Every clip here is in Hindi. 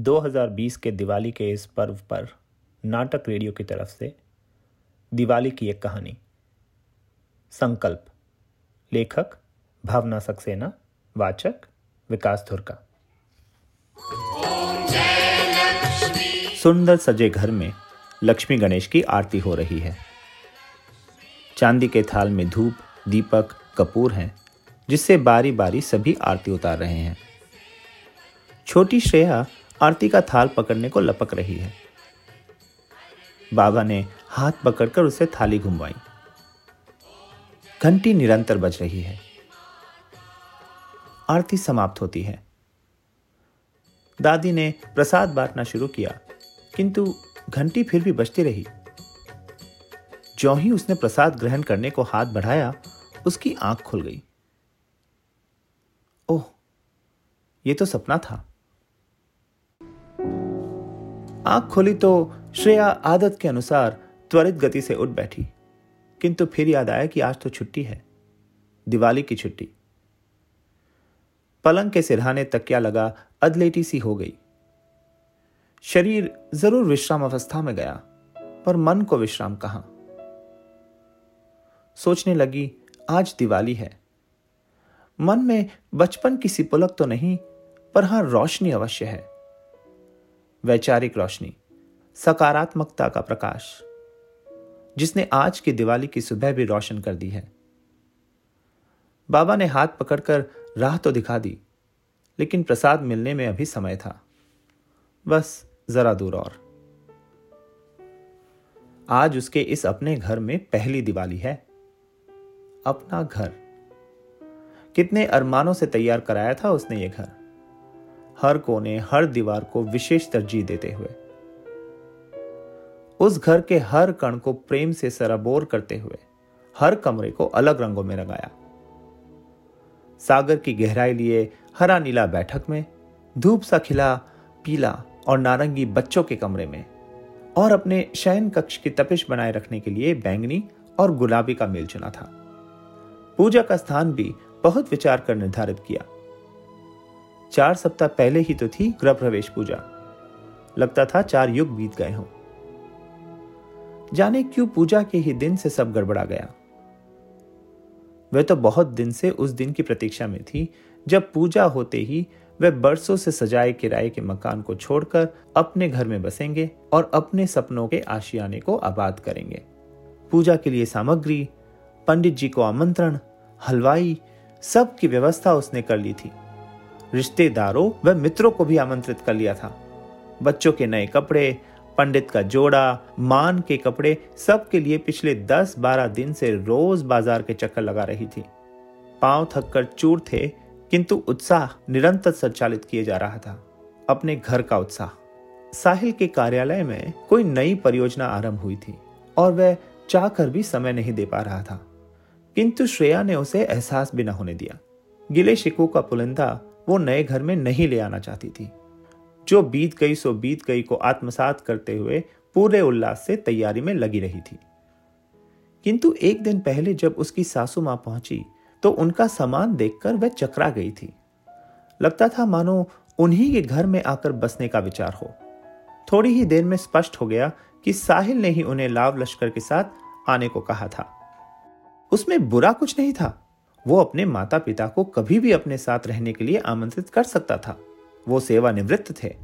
2020 के दिवाली के इस पर्व पर नाटक रेडियो की तरफ़ से दिवाली की एक कहानी। संकल्प। लेखक, भावना सक्सेना। वाचक, विकास धुरका। सुंदर सजे घर में लक्ष्मी गणेश की आरती हो रही है। चांदी के थाल में धूप, दीपक, कपूर हैं, जिससे बारी बारी सभी आरती उतार रहे हैं। छोटी श्रेया आरती का थाल पकड़ने को लपक रही है। बाबा ने हाथ पकड़कर उसे थाली घुमवाई। घंटी निरंतर बज रही है। आरती समाप्त होती है। दादी ने प्रसाद बांटना शुरू किया, किंतु घंटी फिर भी बजती रही। जो ही उसने प्रसाद ग्रहण करने को हाथ बढ़ाया, उसकी आँख खुल गई। ओह यह तो सपना था। आँख खोली तो श्रेया आदत के अनुसार त्वरित गति से उठ बैठी। किंतु फिर याद आया कि आज तो छुट्टी है। दिवाली की छुट्टी। पलंग के सिरहाने तकिया लगा अदलेटी सी हो गई। शरीर ज़रूर विश्राम अवस्था में गया, पर मन को विश्राम कहाँ? सोचने लगी, आज दिवाली है। मन में बचपन की सी पुलक तो नहीं, पर हाँ रोशनी अवश्य है। वैचारिक रोशनी, सकारात्मकता का प्रकाश, जिसने आज की दिवाली की सुबह भी रोशन कर दी है। बाबा ने हाथ पकड़कर राह तो दिखा दी, लेकिन प्रसाद मिलने में अभी समय था। बस जरा दूर और। आज उसके इस अपने घर में पहली दिवाली है। अपना घर। कितने अरमानों से तैयार कराया था उसने ये घर। हर कोने, हर दीवार को विशेष तरजीह देते हुए। उस घर के हर कण को प्रेम से सराबोर करते हुए, हर कमरे को अलग रंगों में रंगाया। सागर की गहराई लिए हरा नीला बैठक में, धूप सा खिला, पीला और नारंगी बच्चों के कमरे में, और अपने शयन कक्ष की तपिश बनाए रखने के लिए बैंगनी और गुलाबी का मेल चुना था। पूजा का स्थान भी बहुत विचार कर निर्धारित किया। चार सप्ताह पहले ही तो थी गृह प्रवेश पूजा। लगता था चार युग बीत गए हों। जाने क्यों पूजा के ही दिन से सब गड़बड़ा गया। वह तो बहुत दिन से उस दिन की प्रतीक्षा में थी, जब पूजा होते ही वह बरसों से सजाए किराए के मकान को छोड़कर अपने घर में बसेंगे और अपने सपनों के आशियाने को आबाद करेंगे। पूजा के लिए सामग्री, पंडित जी को आमंत्रण, हलवाई, सब की व्यवस्था उसने कर ली थी। रिश्तेदारों व मित्रों को भी आमंत्रित कर लिया था। बच्चों के नए कपड़े, पंडित का जोड़ा, मान के कपड़े सब के लिए पिछले 10-12 दिन से रोज बाज़ार के चक्कर लगा रही थी। पाँव थककर चूर थे, किंतु उत्साह निरंतर संचालित किए जा रहा था। अपने घर का उत्साह। साहिल के कार्यालय में कोई नई परियोजना आरंभ हुई थी और वह चाहकर भी समय नहीं दे पा रहा था। किंतु श्रेया ने उसे एहसास भी न होने दिया। गिले शिकू का पुलिंदा वो नए घर में नहीं ले आना चाहती थी। जो बीत गई सो बीत गई को आत्मसात करते हुए पूरे उल्लास से तैयारी में लगी रही थी। किंतु एक दिन पहले जब उसकी सासू माँ पहुँची तो उनका सामान देखकर वह चकरा गई थी। लगता था, मानो उन्हीं के घर में आकर बसने का विचार हो। थोड़ी ही देर में स्पष्ट हो गया कि साहिल ने ही उन्हें लाव लश्कर के साथ आने को कहा था। उसमें बुरा कुछ नहीं था। वो अपने माता पिता को कभी भी अपने साथ रहने के लिए आमंत्रित कर सकता था। वो सेवानिवृत्त थे।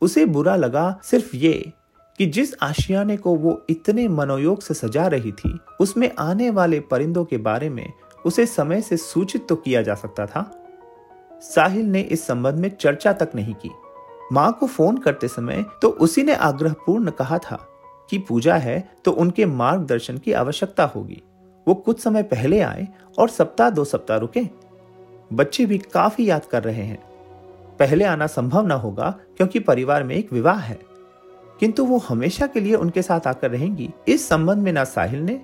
उसे बुरा लगा सिर्फ़ ये कि जिस आशियाने को वो इतने मनोयोग से सजा रही थी, उसमें आने वाले परिंदों के बारे में उसे समय से सूचित तो किया जा सकता था। साहिल ने इस संबंध में चर्चा तक नहीं की। माँ को फ़ोन करते समय तो उसी ने आग्रहपूर्ण कहा था कि पूजा है तो उनके मार्गदर्शन की आवश्यकता होगी। वो कुछ समय पहले आए और सप्ताह दो सप्ताह रुके। बच्चे भी काफ़ी याद कर रहे हैं। पहले आना संभव ना होगा क्योंकि परिवार में एक विवाह है। किंतु वो हमेशा के लिए उनके साथ आकर रहेंगी। इस संबंध में ना साहिल ने,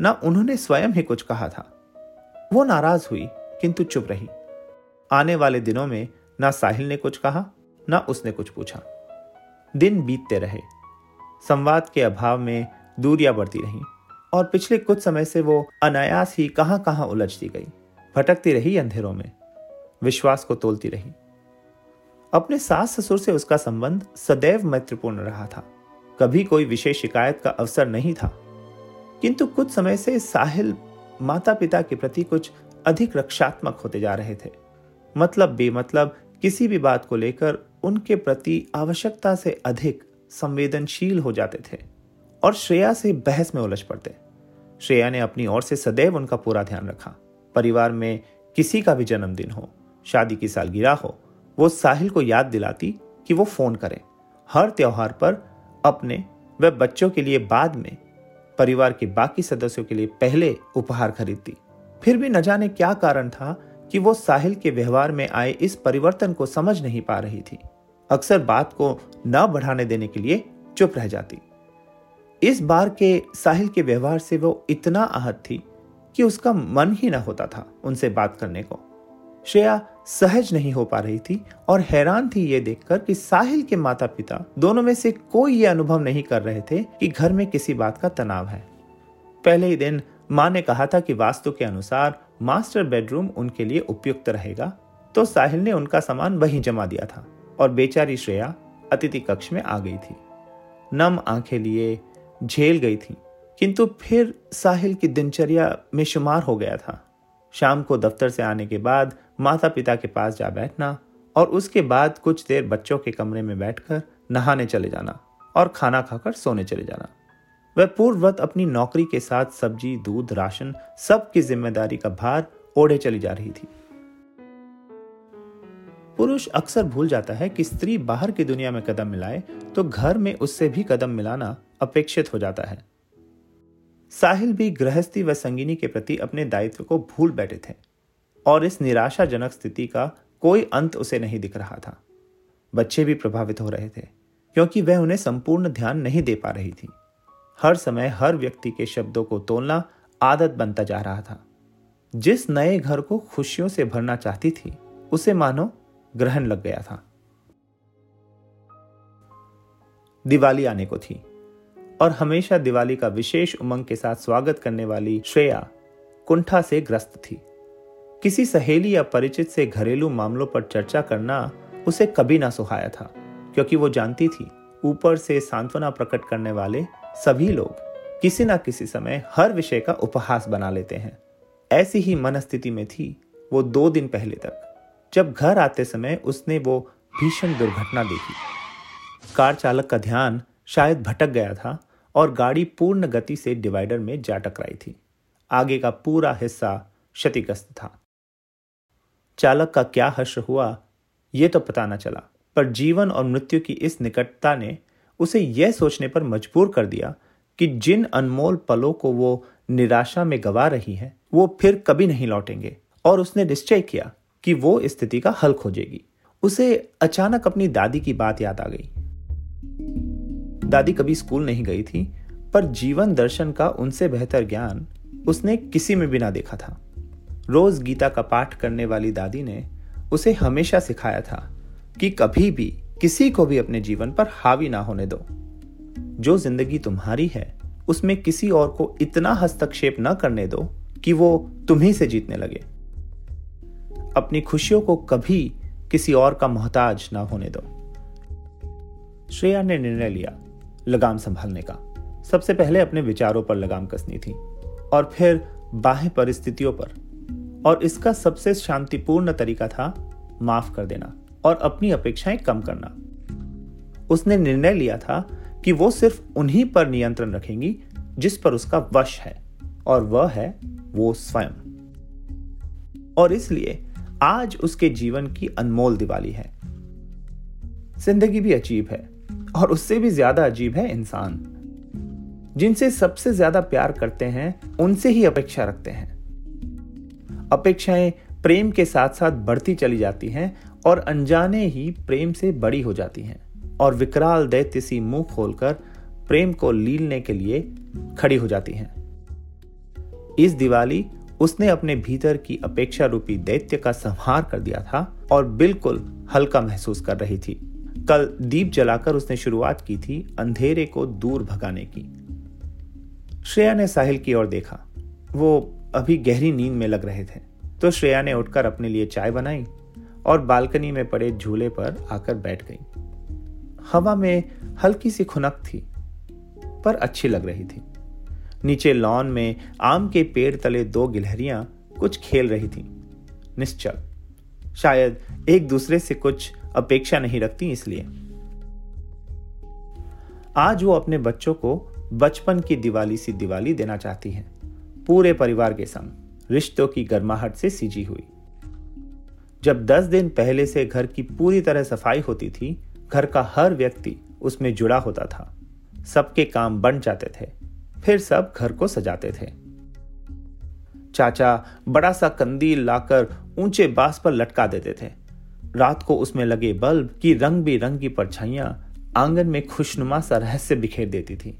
ना उन्होंने स्वयं ही कुछ कहा था। वो नाराज़ हुई, किंतु चुप रही। आने वाले दिनों में ना साहिल ने कुछ कहा, ना उसने कुछ पूछा। दिन बीतते रहे। संवाद के अभाव में दूरियाँ बढ़ती रहीं। और पिछले कुछ समय से वो अनायास ही कहाँ कहाँ उलझती गई। भटकती रही अंधेरों में। विश्वास को तोलती रही। अपने सास ससुर से उसका संबंध सदैव मैत्रीपूर्ण रहा था। कभी कोई विशेष शिकायत का अवसर नहीं था। किंतु कुछ समय से साहिल माता पिता के प्रति कुछ अधिक रक्षात्मक होते जा रहे थे। मतलब बेमतलब किसी भी बात को लेकर उनके प्रति आवश्यकता से अधिक संवेदनशील हो जाते थे। और श्रेया से बहस में उलझ पड़ते। श्रेया ने अपनी ओर से सदैव उनका पूरा ध्यान रखा। परिवार में किसी का भी जन्मदिन हो, शादी की सालगिरह हो, वो साहिल को याद दिलाती कि वो फ़ोन करे। हर त्योहार पर अपने व बच्चों के लिए बाद में परिवार के बाकी सदस्यों के लिए पहले उपहार खरीदती। फिर भी न जाने क्या कारण था कि वो साहिल के व्यवहार में आए इस परिवर्तन को समझ नहीं पा रही थी। अक्सर बात को न बढ़ाने देने के लिए चुप रह जाती। इस बार के साहिल के व्यवहार से वो इतना आहत थी कि उसका मन ही न होता था उनसे बात करने को। श्रेया सहज नहीं हो पा रही थी और हैरान थी ये देखकर कि साहिल के माता पिता दोनों में से कोई ये अनुभव नहीं कर रहे थे कि घर में किसी बात का तनाव है। पहले ही दिन माँ ने कहा था कि वास्तु के अनुसार मास्टर बेडरूम उनके लिए उपयुक्त रहेगा तो साहिल ने उनका सामान वहीं जमा दिया था और बेचारी श्रेया अतिथि कक्ष में आ गई थी। नम आँखें लिए झेल गई थी। किंतु फिर साहिल की दिनचर्या में शुमार हो गया था। शाम को दफ्तर से आने के बाद माता पिता के पास जा बैठना और उसके बाद कुछ देर बच्चों के कमरे में बैठकर नहाने चले जाना और खाना खाकर सोने चले जाना। वह पूर्ववत अपनी नौकरी के साथ सब्ज़ी, दूध, राशन सब की ज़िम्मेदारी का भार ओढ़े चली जा रही थी। पुरुष अक्सर भूल जाता है कि स्त्री बाहर की दुनिया में कदम मिलाए तो घर में उससे भी कदम मिलाना अपेक्षित हो जाता है। साहिल भी गृहस्थी व संगिनी के प्रति अपने दायित्व को भूल बैठे थे और इस निराशाजनक स्थिति का कोई अंत उसे नहीं दिख रहा था। बच्चे भी प्रभावित हो रहे थे, क्योंकि वह उन्हें संपूर्ण ध्यान नहीं दे पा रही थी। हर समय हर व्यक्ति के शब्दों को तोलना आदत बनता जा रहा था। जिस नए घर को खुशियों से भरना चाहती थी, उसे मानो ग्रहण लग गया था। दिवाली आने को थी। और हमेशा दिवाली का विशेष उमंग के साथ स्वागत करने वाली श्रेया कुंठा से ग्रस्त थी। किसी सहेली या परिचित से घरेलू मामलों पर चर्चा करना उसे कभी ना सुहाया था, क्योंकि वो जानती थी, ऊपर से सांत्वना प्रकट करने वाले सभी लोग किसी ना किसी समय हर विषय का उपहास बना लेते हैं। ऐसी ही मनस्थिति में थी वो दो दिन पहले तक, जब घर आते समय उसने वो भीषण दुर्घटना देखी। कार चालक का ध्यान शायद भटक गया था और गाड़ी पूर्ण गति से डिवाइडर में जा टकराई थी। आगे का पूरा हिस्सा क्षतिग्रस्त था। चालक का क्या हर्ष हुआ, ये तो पता न चला, पर जीवन और मृत्यु की इस निकटता ने उसे यह सोचने पर मजबूर कर दिया कि जिन अनमोल पलों को वो निराशा में गवा रही है, वो फिर कभी नहीं लौटेंगे। और उसने निश्चय किया कि वो स्थिति का हल खोजेगी। उसे अचानक अपनी दादी की बात याद आ गई। दादी कभी स्कूल नहीं गई थी, पर जीवन दर्शन का उनसे बेहतर ज्ञान उसने किसी में भी ना देखा था। रोज गीता का पाठ करने वाली दादी ने उसे हमेशा सिखाया था कि कभी भी किसी को भी अपने जीवन पर हावी ना होने दो। जो ज़िंदगी तुम्हारी है, उसमें किसी और को इतना हस्तक्षेप न करने दो कि वो तुम्ही से जीतने लगे। अपनी खुशियों को कभी किसी और का मोहताज ना होने दो। श्रेया ने निर्णय लिया लगाम संभालने का। सबसे पहले अपने विचारों पर लगाम कसनी थी और फिर बाह्य परिस्थितियों पर। और इसका सबसे शांतिपूर्ण तरीका था माफ़ कर देना और अपनी अपेक्षाएँ कम करना। उसने निर्णय लिया था कि वो सिर्फ़ उन्हीं पर नियंत्रण रखेंगी जिस पर उसका वश है और वह है वो स्वयं। और इसलिए आज उसके जीवन की अनमोल दिवाली है। ज़िंदगी भी अजीब है। और उससे भी ज़्यादा अजीब है इंसान। जिनसे सबसे ज़्यादा प्यार करते हैं, उनसे ही अपेक्षा रखते हैं। अपेक्षाएँ प्रेम के साथ साथ बढ़ती चली जाती हैं और अनजाने ही प्रेम से बड़ी हो जाती हैं और विकराल दैत्य सी मुँह खोलकर प्रेम को लीलने के लिए खड़ी हो जाती हैं। इस दिवाली उसने अपने भीतर की अपेक्षा रूपी दैत्य का संहार कर दिया था और बिल्कुल हल्का महसूस कर रही थी। कल दीप जलाकर उसने शुरुआत की थी अंधेरे को दूर भगाने की। श्रेया ने साहिल की ओर देखा। वो अभी गहरी नींद में लग रहे थे। तो श्रेया ने उठकर अपने लिए चाय बनाई और बालकनी में पड़े झूले पर आकर बैठ गई। हवा में हल्की सी खुनक थी, पर अच्छी लग रही थी। नीचे लॉन में आम के पेड़ तले दो गिलहरियाँ कुछ खेल रही थी। निश्चल। शायद एक दूसरे से कुछ अपेक्षा नहीं रखती इसलिए। आज वो अपने बच्चों को बचपन की दिवाली सी दिवाली देना चाहती है। पूरे परिवार के संग रिश्तों की गर्माहट से सीजी हुई। जब दस दिन पहले से घर की पूरी तरह सफ़ाई होती थी, घर का हर व्यक्ति उसमें जुड़ा होता था। सबके काम बन जाते थे, फिर सब घर को सजाते थे। चाचा बड़ा सा कंदील लाकर ऊँचे बाँस पर लटका देते थे। रात को उसमें लगे बल्ब की रंग बिरंगी परछाइयाँ आँगन में खुशनुमा सा रहस्य बिखेर देती थी।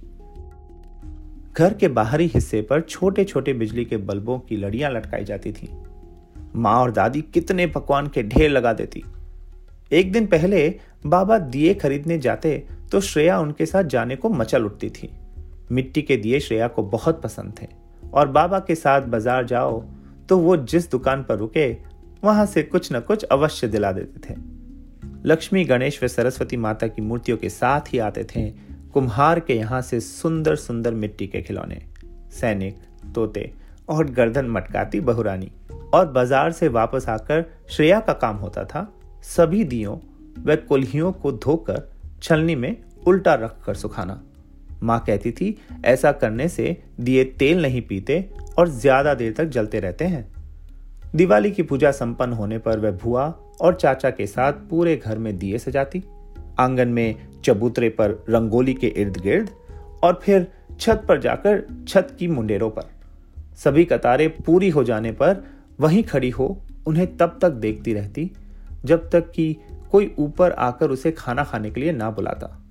घर के बाहरी हिस्से पर छोटे छोटे बिजली के बल्बों की लड़ियाँ लटकाई जाती थी। माँ और दादी कितने पकवान के ढेर लगा देती। एक दिन पहले बाबा दिए खरीदने जाते तो श्रेया उनके साथ जाने को मचल उठती थी। मिट्टी के दिए श्रेया को बहुत पसंद थे और बाबा के साथ बाज़ार जाओ तो वो जिस दुकान पर रुके वहाँ से कुछ न कुछ अवश्य दिला देते थे। लक्ष्मी गणेश व सरस्वती माता की मूर्तियों के साथ ही आते थे, कुम्हार के यहाँ से सुंदर सुंदर मिट्टी के खिलौने, सैनिक, तोते और गर्दन मटकाती बहुरानी। और बाज़ार से वापस आकर श्रेया का काम होता था, सभी दियों व कुल्हियों को धोकर छलनी में उल्टा रख कर सुखाना। माँ कहती थी, ऐसा करने से दिए तेल नहीं पीते और ज़्यादा देर तक जलते रहते हैं। दिवाली की पूजा संपन्न होने पर वह भुआ और चाचा के साथ पूरे घर में दिए सजाती। आँगन में चबूतरे पर रंगोली के इर्द गिर्द और फिर छत पर जाकर छत की मुंडेरों पर। सभी कतारें पूरी हो जाने पर वहीं खड़ी हो उन्हें तब तक देखती रहती, जब तक कि कोई ऊपर आकर उसे खाना खाने के लिए ना बुलाता।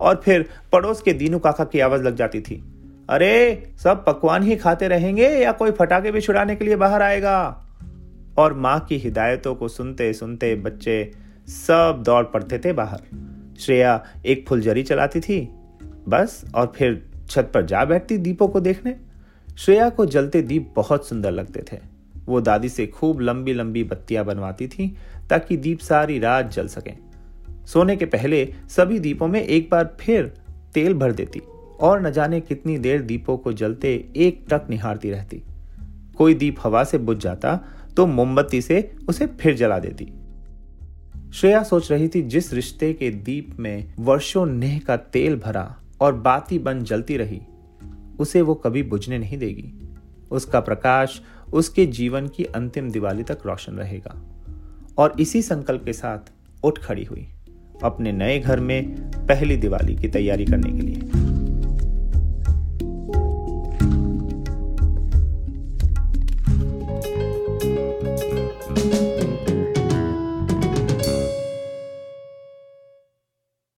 और फिर पड़ोस के दीनू काका की आवाज़ लग जाती थी, अरे, सब पकवान ही खाते रहेंगे या कोई फटाके भी छुड़ाने के लिए बाहर आएगा? और माँ की हिदायतों को सुनते सुनते बच्चे सब दौड़ पड़ते थे बाहर। श्रेया एक फुलझरी चलाती थी, बस, और फिर छत पर जा बैठती दीपों को देखने। श्रेया को जलते दीप बहुत सुंदर लगते थे। वो दादी से खूब लंबी लंबी बत्तियाँ बनवाती थी ताकि दीप सारी रात जल सकें। सोने के पहले सभी दीपों में एक बार फिर तेल भर देती और न जाने कितनी देर दीपों को जलते एक टक निहारती रहती। कोई दीप हवा से बुझ जाता तो मोमबत्ती से उसे फिर जला देती। श्रेया सोच रही थी, जिस रिश्ते के दीप में वर्षों नेह का तेल भरा और बाती बन जलती रही, उसे वो कभी बुझने नहीं देगी। उसका प्रकाश, उसके जीवन की अंतिम दिवाली तक रोशन रहेगा। और इसी संकल्प के साथ उठ खड़ी हुई, अपने नए घर में पहली दिवाली की तैयारी करने के लिए।